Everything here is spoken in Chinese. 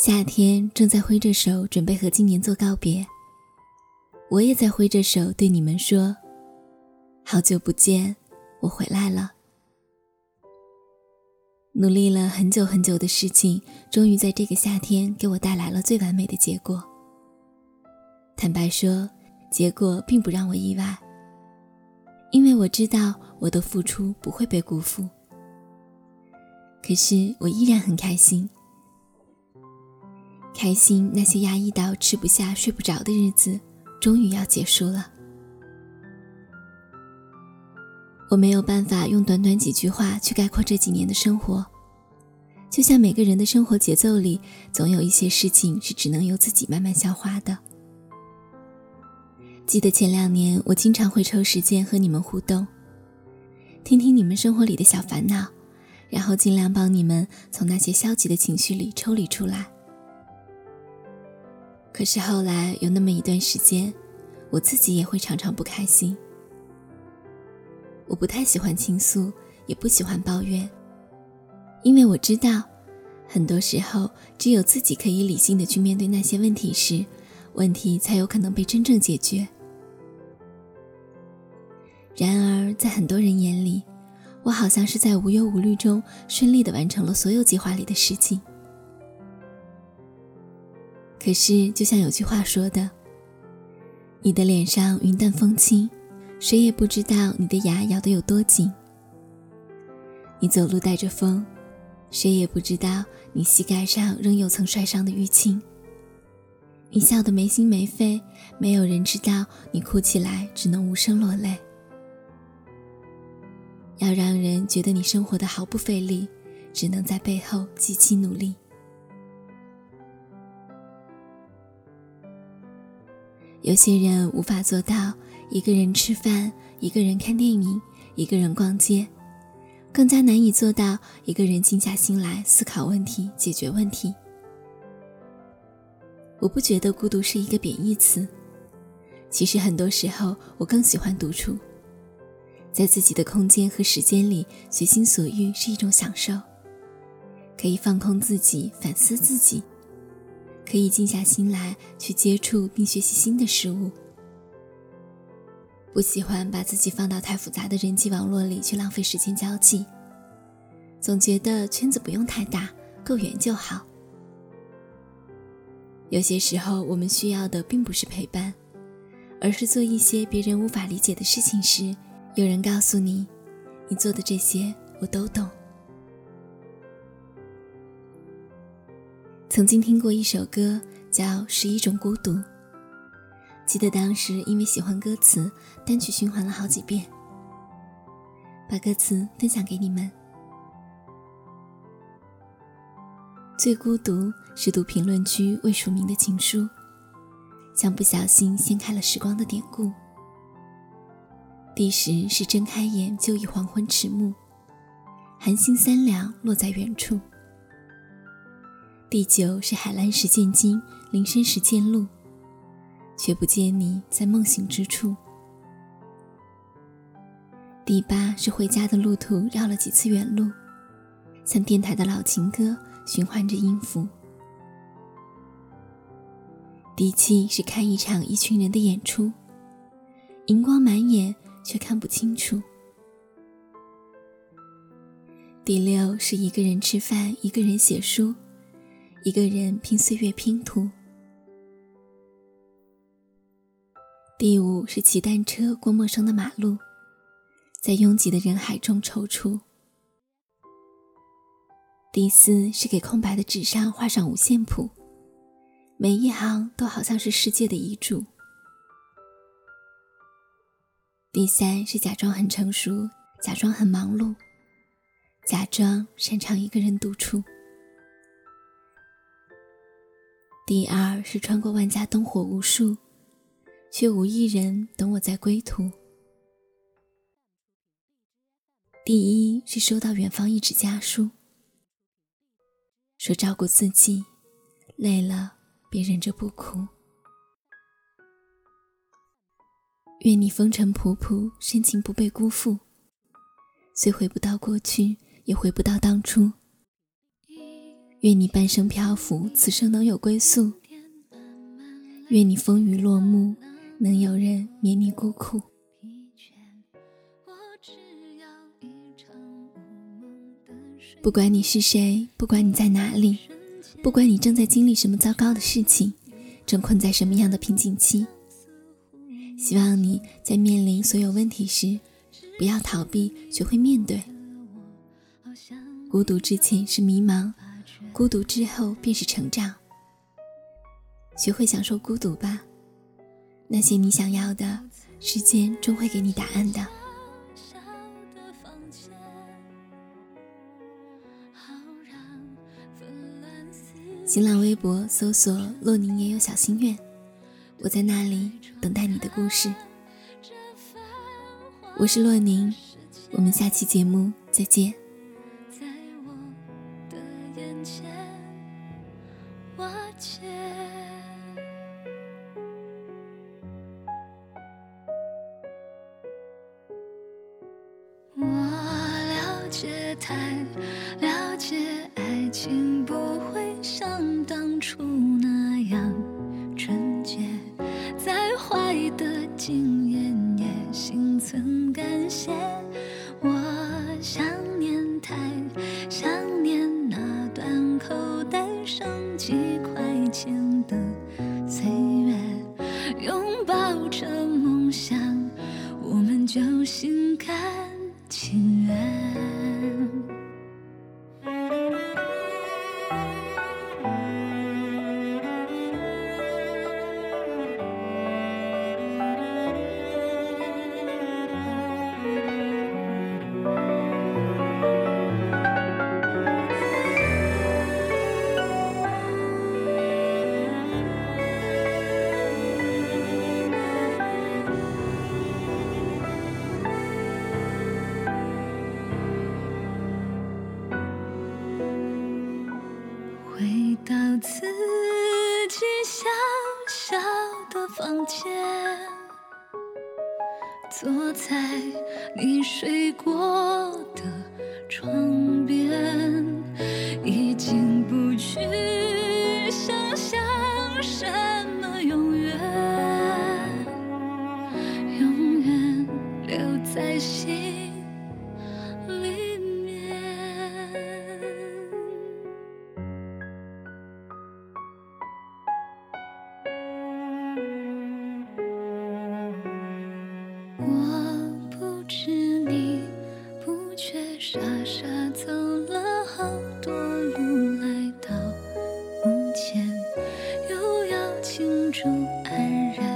夏天正在挥着手准备和今年做告别，我也在挥着手对你们说：“好久不见，我回来了。”努力了很久很久的事情，终于在这个夏天给我带来了最完美的结果。坦白说，结果并不让我意外，因为我知道我的付出不会被辜负。可是我依然很开心。开心，那些压抑到吃不下、睡不着的日子，终于要结束了。我没有办法用短短几句话去概括这几年的生活，就像每个人的生活节奏里，总有一些事情是只能由自己慢慢消化的。记得前两年，我经常会抽时间和你们互动，听听你们生活里的小烦恼，然后尽量帮你们从那些消极的情绪里抽离出来。可是后来有那么一段时间，我自己也会常常不开心。我不太喜欢倾诉，也不喜欢抱怨，因为我知道，很多时候只有自己可以理性的去面对那些问题时，问题才有可能被真正解决。然而，在很多人眼里，我好像是在无忧无虑中顺利的完成了所有计划里的事情。可是，就像有句话说的：“你的脸上云淡风轻，谁也不知道你的牙咬得有多紧；你走路带着风，谁也不知道你膝盖上仍有层摔伤的淤青；你笑得没心没肺，没有人知道你哭起来只能无声落泪。要让人觉得你生活的毫不费力，只能在背后极其努力。”有些人无法做到一个人吃饭、一个人看电影、一个人逛街，更加难以做到一个人静下心来思考问题、解决问题。我不觉得孤独是一个贬义词，其实很多时候我更喜欢独处，在自己的空间和时间里随心所欲是一种享受，可以放空自己、反思自己。可以静下心来去接触并学习新的事物。不喜欢把自己放到太复杂的人际网络里去浪费时间交际，总觉得圈子不用太大，够圆就好。有些时候，我们需要的并不是陪伴，而是做一些别人无法理解的事情时，有人告诉你：“你做的这些，我都懂。”曾经听过一首歌，叫《十一种孤独》。记得当时因为喜欢歌词，单曲循环了好几遍。把歌词分享给你们。最孤独是读评论区未署名的情书，像不小心掀开了时光的典故。第十是睁开眼就已黄昏迟暮，寒星三两落在远处。第九是海蓝时见金，林深时见鹿，却不见你在梦醒之处。第八是回家的路途绕了几次远路，像电台的老情歌循环着音符。第七是看一场一群人的演出，荧光满眼却看不清楚。第六是一个人吃饭，一个人写书。一个人拼岁月拼图。第五是骑单车过陌生的马路，在拥挤的人海中踌躇。第四是给空白的纸上画上五线谱，每一行都好像是世界的遗嘱。第三是假装很成熟，假装很忙碌，假装擅长一个人独处。第二是穿过万家灯火无数，却无一人等我在归途。第一是收到远方一纸家书，说照顾自己，累了别忍着不哭。愿你风尘仆仆，深情不被辜负。虽回不到过去，也回不到当初。愿你半生漂浮，此生能有归宿；愿你风雨落幕，能有人免你孤苦。不管你是谁，不管你在哪里，不管你正在经历什么糟糕的事情，正困在什么样的瓶颈期，希望你在面临所有问题时，不要逃避，学会面对。孤独之前是迷茫。孤独之后便是成长，学会享受孤独吧。那些你想要的，时间终会给你答案的。新浪微博搜索“洛宁也有小心愿”，我在那里等待你的故事。我是洛宁，我们下期节目再见。我了解太了解爱情，不会像当初那样纯洁。再坏的经验也心存感谢。就心甘情自己小小的房间，坐在你睡过的床中安然。